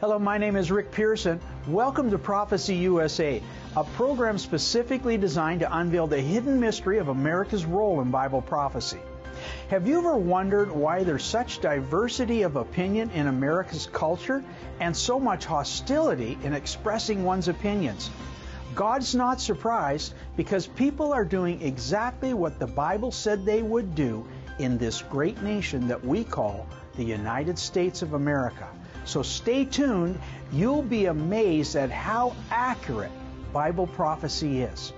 Hello, my name is Rick Pearson. Welcome to Prophecy USA, a program specifically designed to unveil the hidden mystery of America's role in Bible prophecy. Have you ever wondered why there's such diversity of opinion in America's culture and so much hostility in expressing one's opinions? God's not surprised because people are doing exactly what the Bible said they would do in this great nation that we call the United States of America. So stay tuned. You'll be amazed at how accurate Bible prophecy is.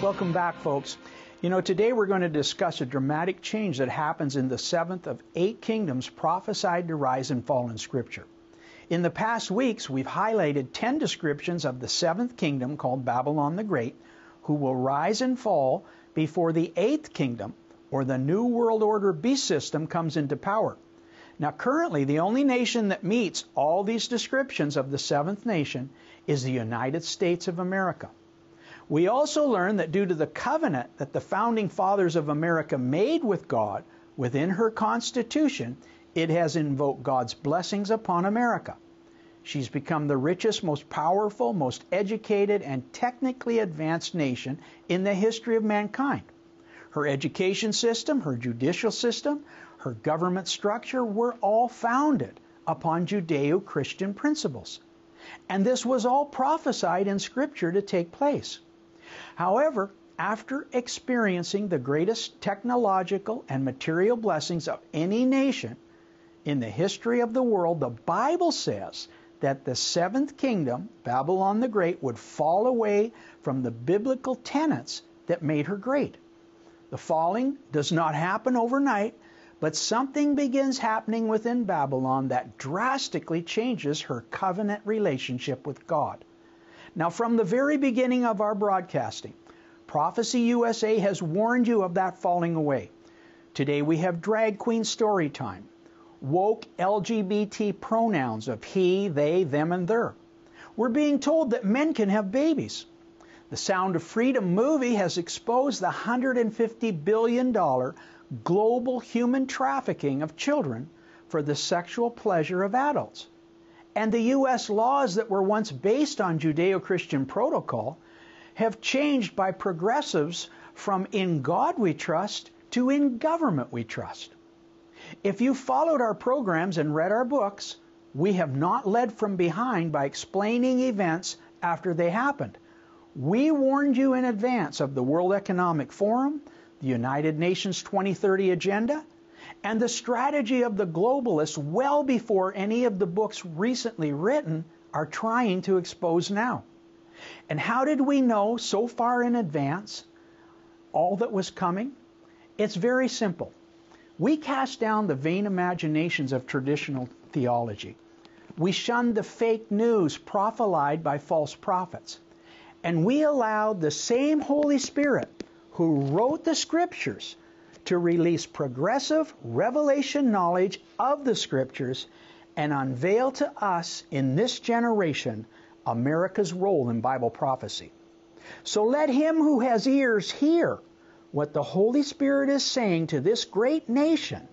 Welcome back, folks. You know, today we're going to discuss a dramatic change that happens in the seventh of eight kingdoms prophesied to rise and fall in Scripture. In the past weeks, we've highlighted 10 descriptions of the seventh kingdom called Babylon the Great, who will rise and fall before the eighth kingdom, or the New World Order beast system, comes into power. Now, currently, the only nation that meets all these descriptions of the seventh nation is the United States of America. We also learn that due to the covenant that the founding fathers of America made with God within her Constitution, it has invoked God's blessings upon America. She's become the richest, most powerful, most educated, and technically advanced nation in the history of mankind. Her education system, her judicial system, her government structure were all founded upon Judeo Christian principles. And this was all prophesied in Scripture to take place. However, after experiencing the greatest technological and material blessings of any nation, in the history of the world, the Bible says that the seventh kingdom, Babylon the Great, would fall away from the biblical tenets that made her great. The falling does not happen overnight, but something begins happening within Babylon that drastically changes her covenant relationship with God. Now, from the very beginning of our broadcasting, Prophecy USA has warned you of that falling away. Today we have Drag Queen Story Time woke LGBT pronouns of he, they, them, and their. We're being told that men can have babies. The Sound of Freedom movie has exposed the $150 billion global human trafficking of children for the sexual pleasure of adults. And the U.S. laws that were once based on Judeo Christian protocol have changed by progressives from in God we trust to in government we trust. If you followed our programs and read our books, we have not led from behind by explaining events after they happened. We warned you in advance of the World Economic Forum, the United Nations 2030 Agenda, and the strategy of the globalists well before any of the books recently written are trying to expose now. And how did we know so far in advance all that was coming? It's very simple. We cast down the vain imaginations of traditional theology. We shunned the fake news prophesied by false prophets. And we allowed the same Holy Spirit who wrote the Scriptures to release progressive revelation knowledge of the Scriptures and unveil to us in this generation America's role in Bible prophecy. So let him who has ears hear what the Holy Spirit is saying to this great nation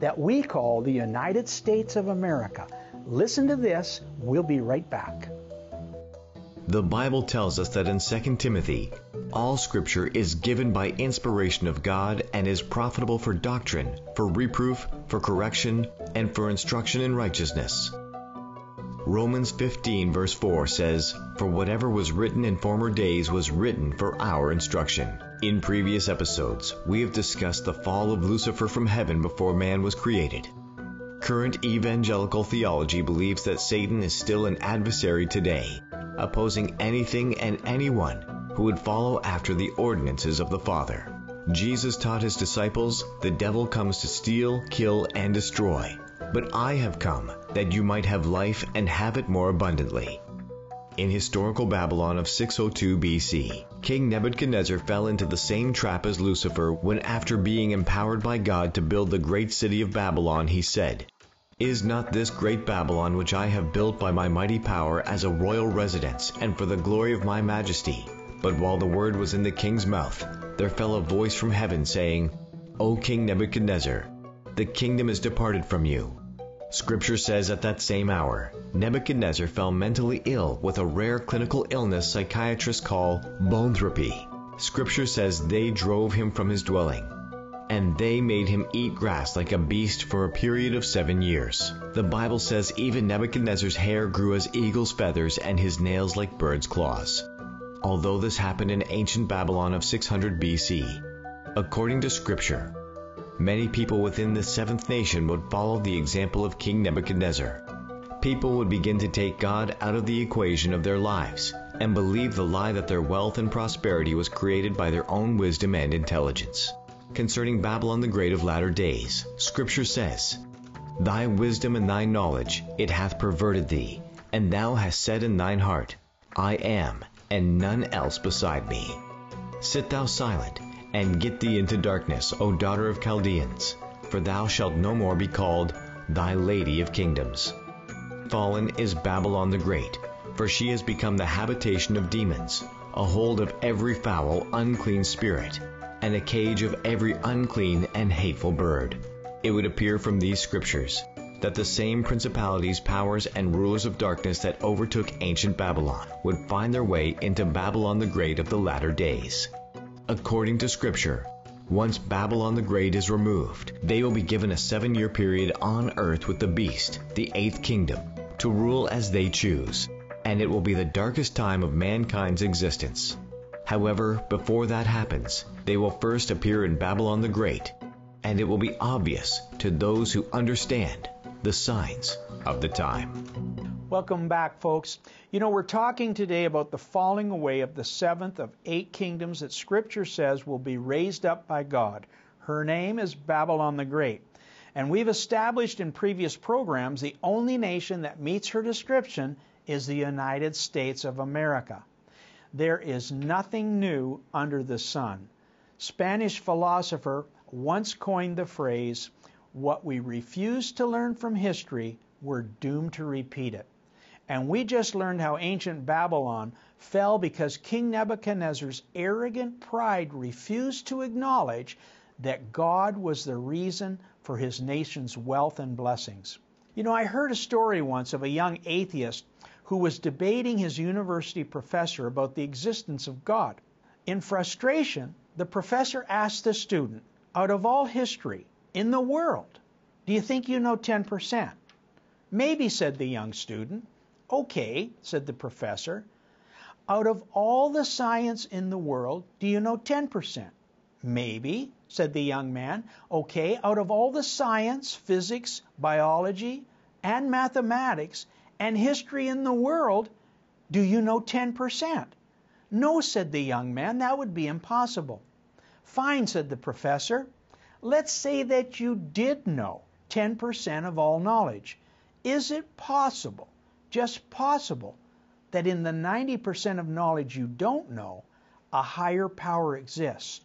that we call the United States of America. Listen to this. We'll be right back. The Bible tells us that in 2 Timothy, all scripture is given by inspiration of God and is profitable for doctrine, for reproof, for correction, and for instruction in righteousness Romans 15 verse 4 says, For whatever was written in former days was written for our instruction. In previous episodes, we have discussed the fall of Lucifer from heaven before man was created. Current evangelical theology believes that Satan is still an adversary today, opposing anything and anyone who would follow after the ordinances of the Father. Jesus taught his disciples, The devil comes to steal, kill, and destroy. But I have come that you might have life and have it more abundantly. In historical Babylon of 602 BC, King Nebuchadnezzar fell into the same trap as Lucifer when, after being empowered by God to build the great city of Babylon, he said, Is not this great Babylon which I have built by my mighty power as a royal residence and for the glory of my majesty? But while the word was in the king's mouth, there fell a voice from heaven saying, O King Nebuchadnezzar, the kingdom is departed from you. Scripture says at that same hour, Nebuchadnezzar fell mentally ill with a rare clinical illness psychiatrists call boanthropy. Scripture says they drove him from his dwelling and they made him eat grass like a beast for a period of seven years. The Bible says even Nebuchadnezzar's hair grew as eagle's feathers and his nails like bird's claws. Although this happened in ancient Babylon of 600 BC, according to Scripture, many people within the seventh nation would follow the example of King Nebuchadnezzar. People would begin to take God out of the equation of their lives and believe the lie that their wealth and prosperity was created by their own wisdom and intelligence concerning Babylon the Great of latter days. Scripture says, Thy wisdom and thy knowledge it hath perverted thee, and thou hast said in thine heart, I am, and none else beside me. Sit thou silent, and get thee into darkness, O daughter of Chaldeans, for thou shalt no more be called thy lady of kingdoms. Fallen is Babylon the Great, for she has become the habitation of demons, a hold of every foul, unclean spirit and a cage of every unclean and hateful bird. It would appear from these scriptures that the same principalities, powers, and rulers of darkness that overtook ancient Babylon would find their way into Babylon the Great of the latter days. According to Scripture, once Babylon the Great is removed, they will be given a seven year period on earth with the beast, the eighth kingdom, to rule as they choose, and it will be the darkest time of mankind's existence. However, before that happens, they will first appear in Babylon the Great, and it will be obvious to those who understand the signs of the time. Welcome back, folks. You know, we're talking today about the falling away of the seventh of eight kingdoms that Scripture says will be raised up by God. Her name is Babylon the Great. And we've established in previous programs the only nation that meets her description is the United States of America. There is nothing new under the sun. Spanish philosopher once coined the phrase, what we refuse to learn from history, we're doomed to repeat it. And we just learned how ancient Babylon fell because King Nebuchadnezzar's arrogant pride refused to acknowledge that God was the reason for his nation's wealth and blessings. You know, I heard a story once of a young atheist who was debating his university professor about the existence of God. In frustration, the professor asked the student, out of all history in the world, do you think you know 10%? Maybe, said the young student. Okay, said the professor. Out of all the science in the world, do you know 10%? Maybe, said the young man. Okay, out of all the science, physics, biology, and mathematics, and history in the world, do you know 10%? No, said the young man, that would be impossible. Fine, said the professor. Let's say that you did know 10% of all knowledge. Is it possible, just possible, that in the 90% of knowledge you don't know, a higher power exists?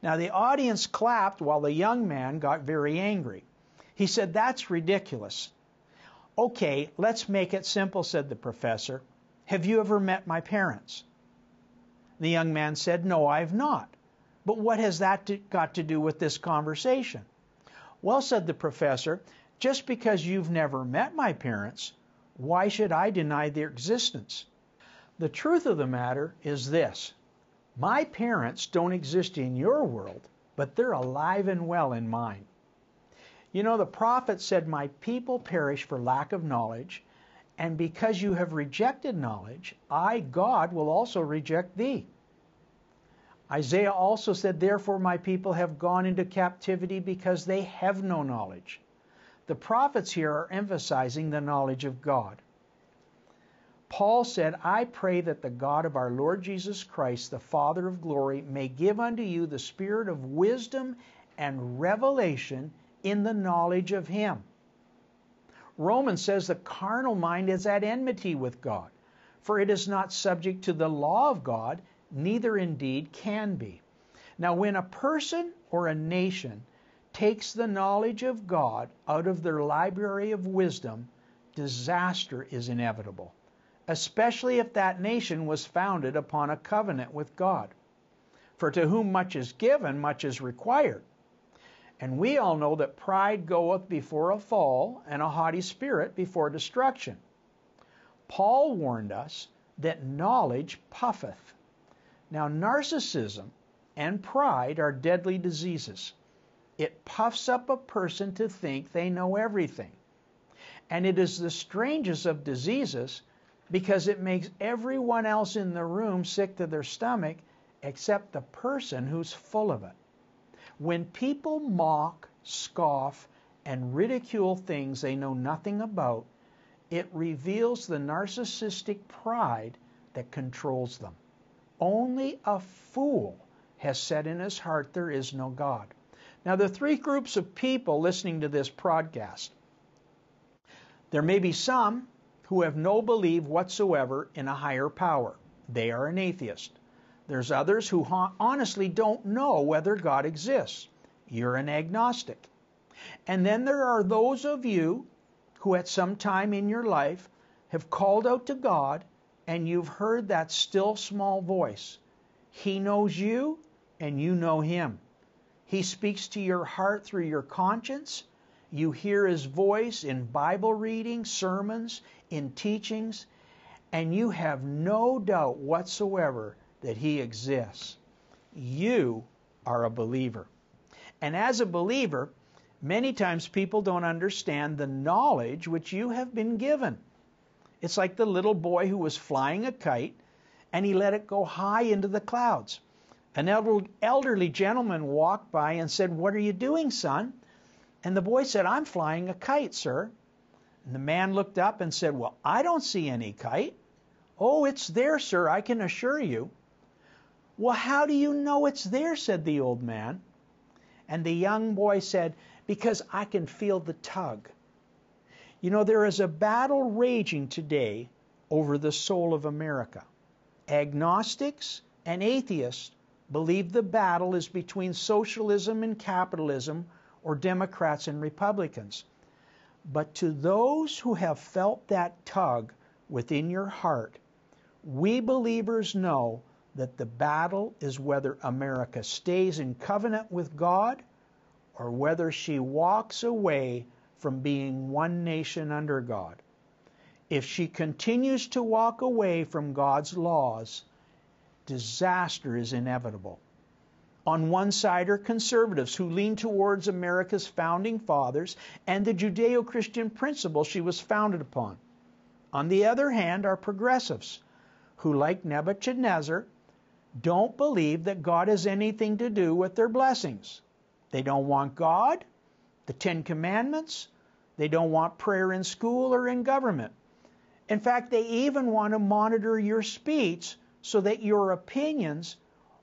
Now, the audience clapped while the young man got very angry. He said, That's ridiculous. Okay, let's make it simple, said the professor. Have you ever met my parents? The young man said, No, I've not. But what has that got to do with this conversation? Well, said the professor, just because you've never met my parents, why should I deny their existence? The truth of the matter is this my parents don't exist in your world, but they're alive and well in mine. You know, the prophet said, My people perish for lack of knowledge, and because you have rejected knowledge, I, God, will also reject thee. Isaiah also said, Therefore my people have gone into captivity because they have no knowledge. The prophets here are emphasizing the knowledge of God. Paul said, I pray that the God of our Lord Jesus Christ, the Father of glory, may give unto you the spirit of wisdom and revelation in the knowledge of Him. Romans says the carnal mind is at enmity with God, for it is not subject to the law of God, neither indeed can be. Now, when a person or a nation takes the knowledge of God out of their library of wisdom, disaster is inevitable, especially if that nation was founded upon a covenant with God. For to whom much is given, much is required. And we all know that pride goeth before a fall, and a haughty spirit before destruction. Paul warned us that knowledge puffeth. Now, narcissism and pride are deadly diseases. It puffs up a person to think they know everything. And it is the strangest of diseases because it makes everyone else in the room sick to their stomach except the person who's full of it. When people mock, scoff, and ridicule things they know nothing about, it reveals the narcissistic pride that controls them. Only a fool has said in his heart, There is no God. Now, there are three groups of people listening to this broadcast. There may be some who have no belief whatsoever in a higher power. They are an atheist. There's others who honestly don't know whether God exists. You're an agnostic. And then there are those of you who at some time in your life have called out to God and you've heard that still small voice. He knows you and you know him. He speaks to your heart through your conscience. You hear his voice in Bible reading, sermons, in teachings, and you have no doubt whatsoever that he exists. You are a believer. And as a believer, many times people don't understand the knowledge which you have been given. It's like the little boy who was flying a kite and he let it go high into the clouds. An elderly gentleman walked by and said, What are you doing, son? And the boy said, I'm flying a kite, sir. And the man looked up and said, Well, I don't see any kite. Oh, it's there, sir, I can assure you. Well, how do you know it's there? said the old man. And the young boy said, Because I can feel the tug. You know, there is a battle raging today over the soul of America. Agnostics and atheists believe the battle is between socialism and capitalism or Democrats and Republicans. But to those who have felt that tug within your heart, we believers know that the battle is whether America stays in covenant with God or whether she walks away from being one nation under God. If she continues to walk away from God's laws, disaster is inevitable. On one side are conservatives who lean towards America's founding fathers and the Judeo Christian principles she was founded upon. On the other hand are progressives who, like Nebuchadnezzar, don't believe that God has anything to do with their blessings. They don't want God, the Ten Commandments, they don't want prayer in school or in government. In fact, they even want to monitor your speech so that your opinions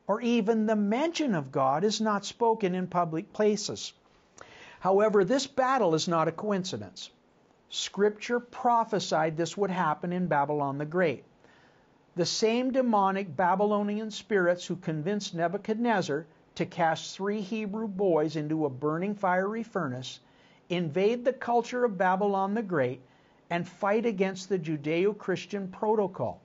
or even the mention of God is not spoken in public places. However, this battle is not a coincidence. Scripture prophesied this would happen in Babylon the Great the same demonic Babylonian spirits who convinced Nebuchadnezzar to cast three Hebrew boys into a burning fiery furnace invade the culture of Babylon the Great and fight against the Judeo Christian protocol.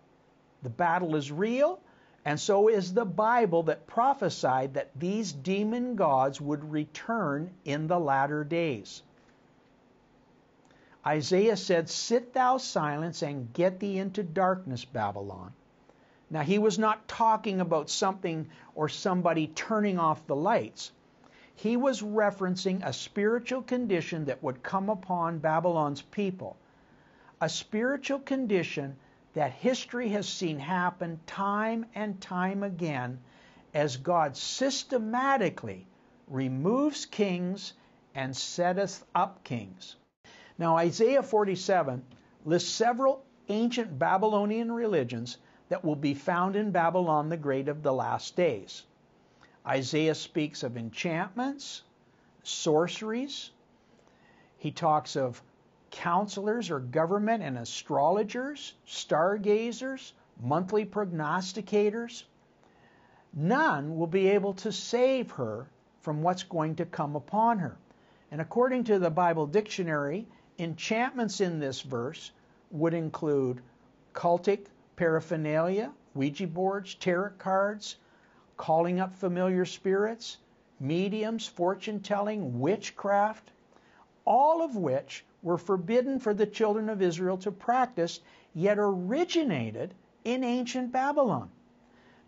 The battle is real, and so is the Bible that prophesied that these demon gods would return in the latter days. Isaiah said, Sit thou silence and get thee into darkness, Babylon. Now, he was not talking about something or somebody turning off the lights. He was referencing a spiritual condition that would come upon Babylon's people. A spiritual condition that history has seen happen time and time again as God systematically removes kings and setteth up kings. Now, Isaiah 47 lists several ancient Babylonian religions that will be found in Babylon the Great of the last days. Isaiah speaks of enchantments, sorceries. He talks of counselors or government and astrologers, stargazers, monthly prognosticators. None will be able to save her from what's going to come upon her. And according to the Bible dictionary, enchantments in this verse would include cultic paraphernalia, Ouija boards, tarot cards, calling up familiar spirits, mediums, fortune telling, witchcraft, all of which were forbidden for the children of Israel to practice, yet originated in ancient Babylon.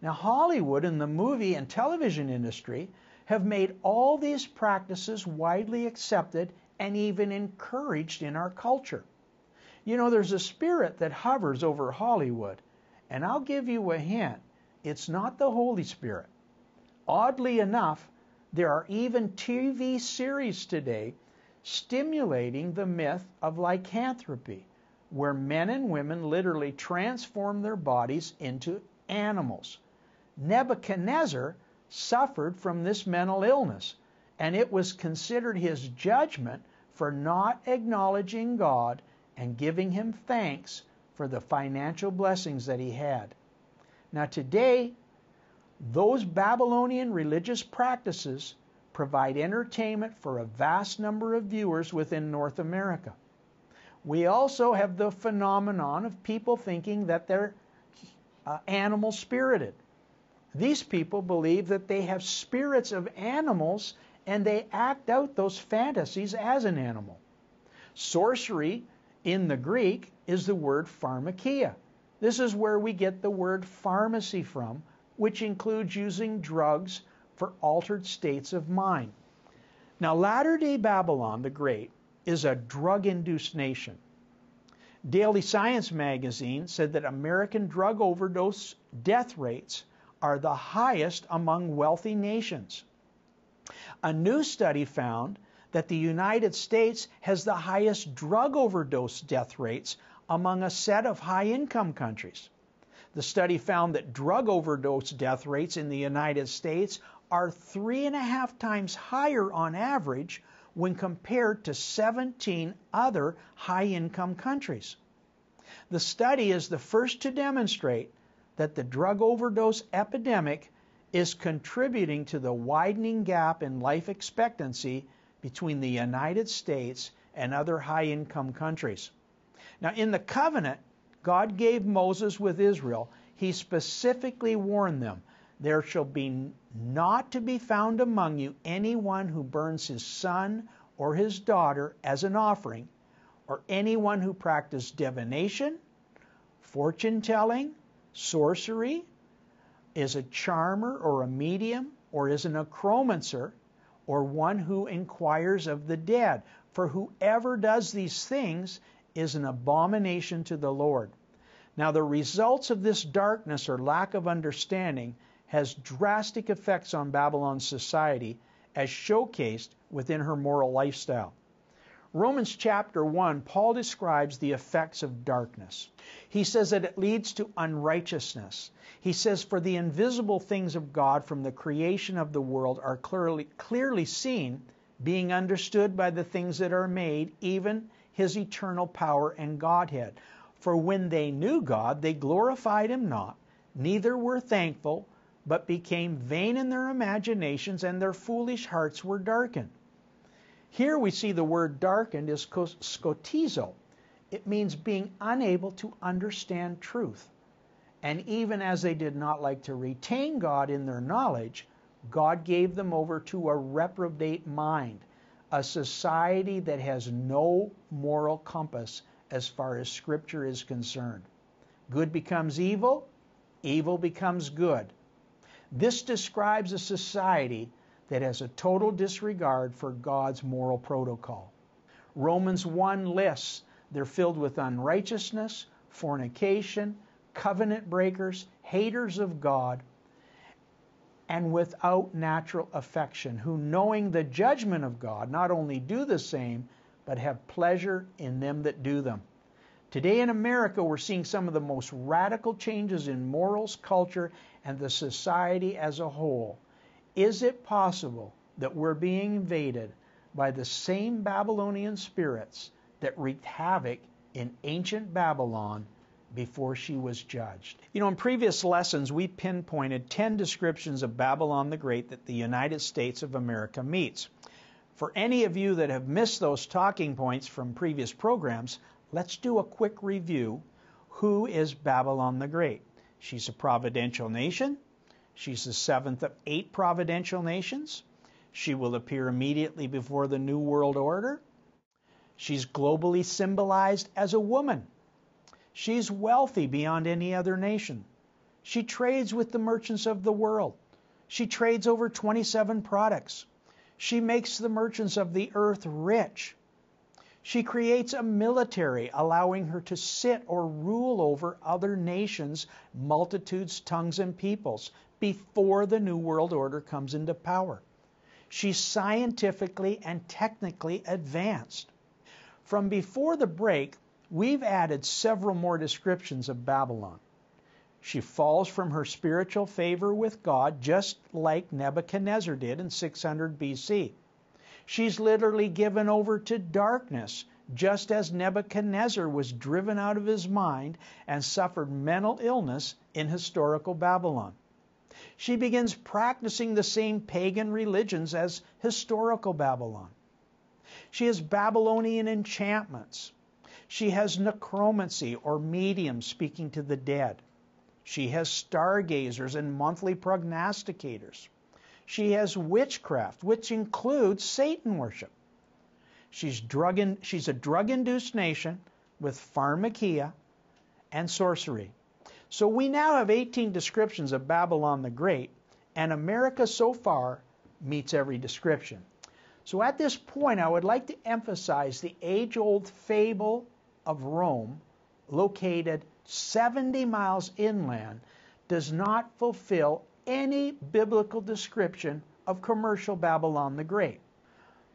Now, Hollywood and the movie and television industry have made all these practices widely accepted and even encouraged in our culture. You know, there's a spirit that hovers over Hollywood, and I'll give you a hint it's not the Holy Spirit. Oddly enough, there are even TV series today stimulating the myth of lycanthropy, where men and women literally transform their bodies into animals. Nebuchadnezzar suffered from this mental illness, and it was considered his judgment for not acknowledging God and giving him thanks for the financial blessings that he had. Now, today, those Babylonian religious practices provide entertainment for a vast number of viewers within North America. We also have the phenomenon of people thinking that they're uh, animal spirited. These people believe that they have spirits of animals and they act out those fantasies as an animal. Sorcery in the Greek is the word pharmakia. This is where we get the word pharmacy from, which includes using drugs for altered states of mind. Now, Latter day Babylon the Great is a drug induced nation. Daily Science magazine said that American drug overdose death rates are the highest among wealthy nations. A new study found that the United States has the highest drug overdose death rates among a set of high income countries. The study found that drug overdose death rates in the United States are three and a half times higher on average when compared to 17 other high income countries. The study is the first to demonstrate that the drug overdose epidemic is contributing to the widening gap in life expectancy between the United States and other high income countries. Now, in the covenant God gave Moses with Israel, he specifically warned them there shall be not to be found among you anyone who burns his son or his daughter as an offering, or anyone who practices divination, fortune telling, sorcery, is a charmer or a medium, or is an necromancer, or one who inquires of the dead. For whoever does these things is an abomination to the Lord. Now, the results of this darkness or lack of understanding has drastic effects on Babylon's society, as showcased within her moral lifestyle. Romans chapter 1, Paul describes the effects of darkness. He says that it leads to unrighteousness. He says, For the invisible things of God from the creation of the world are clearly, clearly seen, being understood by the things that are made, even his eternal power and Godhead. For when they knew God, they glorified him not, neither were thankful, but became vain in their imaginations, and their foolish hearts were darkened. Here we see the word darkened is scotizo. It means being unable to understand truth. And even as they did not like to retain God in their knowledge, God gave them over to a reprobate mind, a society that has no moral compass as far as Scripture is concerned. Good becomes evil, evil becomes good. This describes a society that has a total disregard for God's moral protocol. Romans 1 lists they're filled with unrighteousness, fornication, covenant breakers, haters of God, and without natural affection, who, knowing the judgment of God, not only do the same, but have pleasure in them that do them. Today in America, we're seeing some of the most radical changes in morals, culture, and the society as a whole. Is it possible that we're being invaded by the same Babylonian spirits that wreaked havoc in ancient Babylon before she was judged. You know, in previous lessons, we pinpointed 10 descriptions of Babylon the Great that the United States of America meets. For any of you that have missed those talking points from previous programs, let's do a quick review. Who is Babylon the Great? She's a providential nation. She's the seventh of eight providential nations. She will appear immediately before the New World Order. She's globally symbolized as a woman. She's wealthy beyond any other nation. She trades with the merchants of the world. She trades over 27 products. She makes the merchants of the earth rich. She creates a military, allowing her to sit or rule over other nations, multitudes, tongues, and peoples before the New World Order comes into power. She's scientifically and technically advanced. From before the break, we've added several more descriptions of Babylon. She falls from her spiritual favor with God, just like Nebuchadnezzar did in 600 BC. She's literally given over to darkness, just as Nebuchadnezzar was driven out of his mind and suffered mental illness in historical Babylon. She begins practicing the same pagan religions as historical Babylon. She has Babylonian enchantments. She has necromancy or mediums speaking to the dead. She has stargazers and monthly prognosticators. She has witchcraft, which includes Satan worship. She's, drug in, she's a drug induced nation with pharmakia and sorcery. So we now have 18 descriptions of Babylon the Great, and America so far meets every description. So at this point, I would like to emphasize the age old fable of Rome, located 70 miles inland does not fulfill any biblical description of commercial Babylon the Great.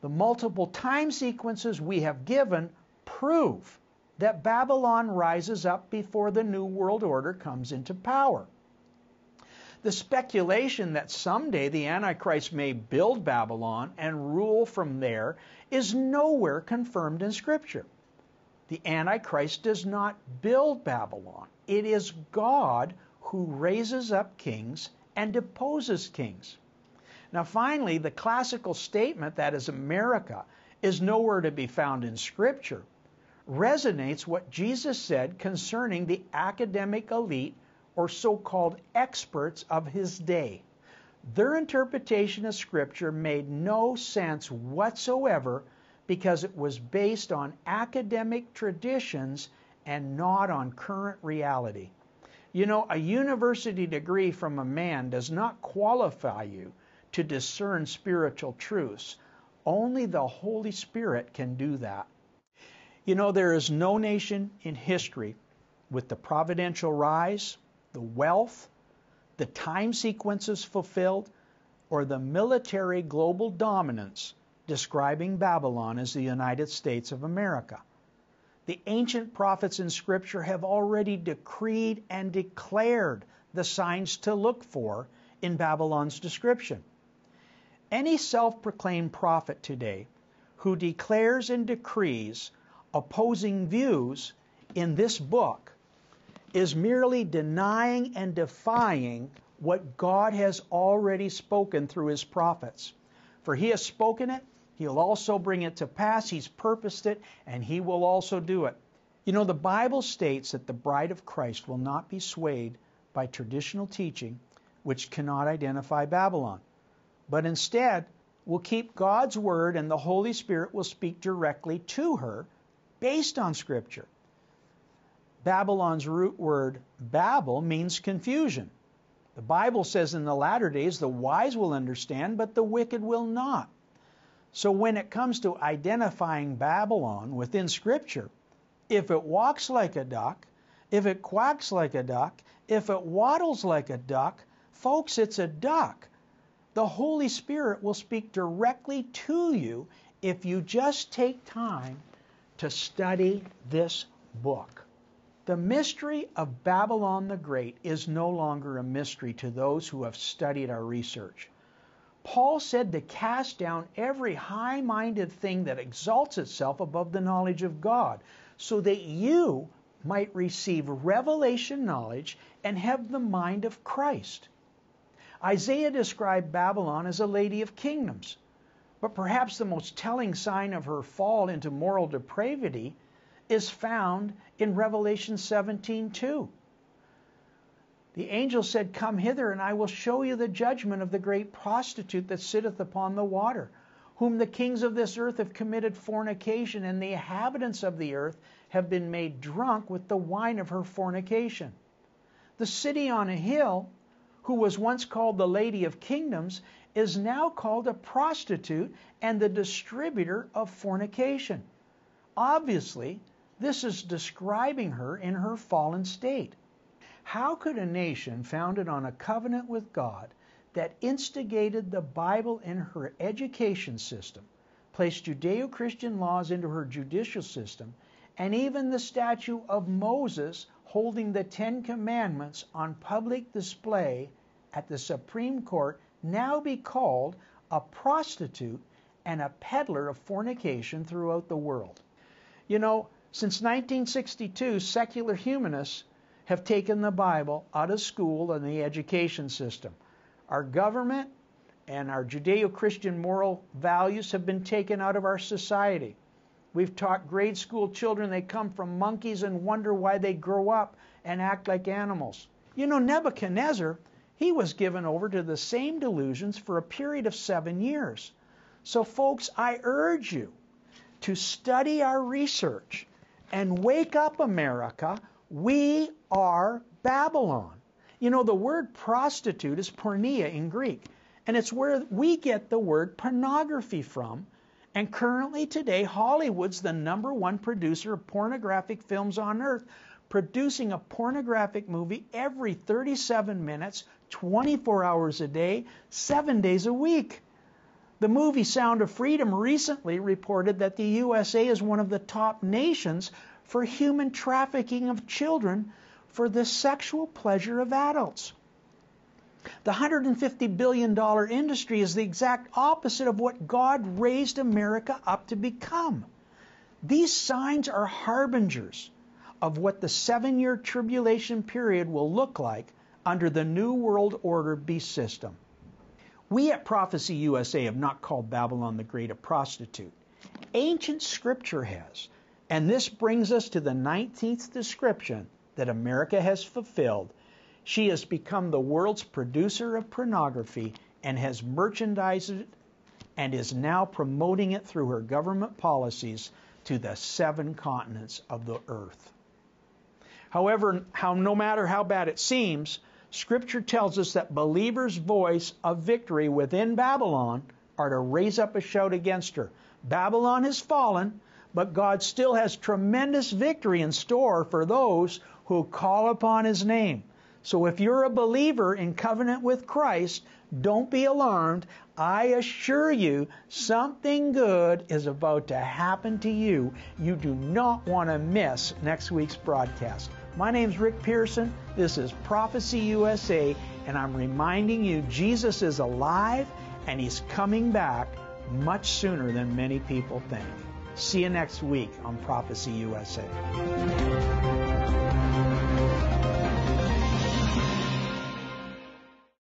The multiple time sequences we have given prove that Babylon rises up before the New World Order comes into power. The speculation that someday the Antichrist may build Babylon and rule from there is nowhere confirmed in Scripture. The Antichrist does not build Babylon. It is God who raises up kings and deposes kings. Now, finally, the classical statement that is America is nowhere to be found in Scripture resonates what Jesus said concerning the academic elite or so called experts of his day. Their interpretation of Scripture made no sense whatsoever because it was based on academic traditions and not on current reality. You know, a university degree from a man does not qualify you to discern spiritual truths. Only the Holy Spirit can do that. You know, there is no nation in history with the providential rise, the wealth, the time sequences fulfilled, or the military global dominance describing Babylon as the United States of America. The ancient prophets in Scripture have already decreed and declared the signs to look for in Babylon's description. Any self proclaimed prophet today who declares and decrees opposing views in this book is merely denying and defying what God has already spoken through his prophets. For he has spoken it, He'll also bring it to pass. He's purposed it, and He will also do it. You know, the Bible states that the bride of Christ will not be swayed by traditional teaching which cannot identify Babylon, but instead will keep God's Word and the Holy Spirit will speak directly to her based on Scripture. Babylon's root word, Babel, means confusion. The Bible says in the latter days the wise will understand, but the wicked will not. So when it comes to identifying Babylon within Scripture, if it walks like a duck, if it quacks like a duck, if it waddles like a duck, folks, it's a duck. The Holy Spirit will speak directly to you if you just take time to study this book. The mystery of Babylon the Great is no longer a mystery to those who have studied our research. Paul said to cast down every high minded thing that exalts itself above the knowledge of God, so that you might receive revelation knowledge and have the mind of Christ. Isaiah described Babylon as a lady of kingdoms, but perhaps the most telling sign of her fall into moral depravity is found in Revelation 17:2. The angel said, Come hither, and I will show you the judgment of the great prostitute that sitteth upon the water, whom the kings of this earth have committed fornication, and the inhabitants of the earth have been made drunk with the wine of her fornication. The city on a hill, who was once called the Lady of Kingdoms, is now called a prostitute and the distributor of fornication. Obviously, this is describing her in her fallen state. How could a nation founded on a covenant with God that instigated the Bible in her education system, placed Judeo Christian laws into her judicial system, and even the statue of Moses holding the Ten Commandments on public display at the Supreme Court now be called a prostitute and a peddler of fornication throughout the world? You know, since 1962, secular humanists have taken the Bible out of school and the education system. Our government and our Judeo Christian moral values have been taken out of our society. We've taught grade school children they come from monkeys and wonder why they grow up and act like animals. You know, Nebuchadnezzar, he was given over to the same delusions for a period of seven years. So, folks, I urge you to study our research and wake up, America. We are Babylon. You know, the word prostitute is porneia in Greek, and it's where we get the word pornography from. And currently, today, Hollywood's the number one producer of pornographic films on earth, producing a pornographic movie every 37 minutes, 24 hours a day, seven days a week. The movie Sound of Freedom recently reported that the USA is one of the top nations for human trafficking of children for the sexual pleasure of adults. The $150 billion industry is the exact opposite of what God raised America up to become. These signs are harbingers of what the seven year tribulation period will look like under the New World Order beast system. We at Prophecy USA have not called Babylon the Great a prostitute. Ancient scripture has. And this brings us to the 19th description that America has fulfilled. She has become the world's producer of pornography and has merchandised it and is now promoting it through her government policies to the seven continents of the earth. However, how, no matter how bad it seems, Scripture tells us that believers' voice of victory within Babylon are to raise up a shout against her. Babylon has fallen, but God still has tremendous victory in store for those who call upon His name. So if you're a believer in covenant with Christ, don't be alarmed. I assure you, something good is about to happen to you. You do not want to miss next week's broadcast. My name's Rick Pearson. This is Prophecy USA, and I'm reminding you Jesus is alive and He's coming back much sooner than many people think. See you next week on Prophecy USA.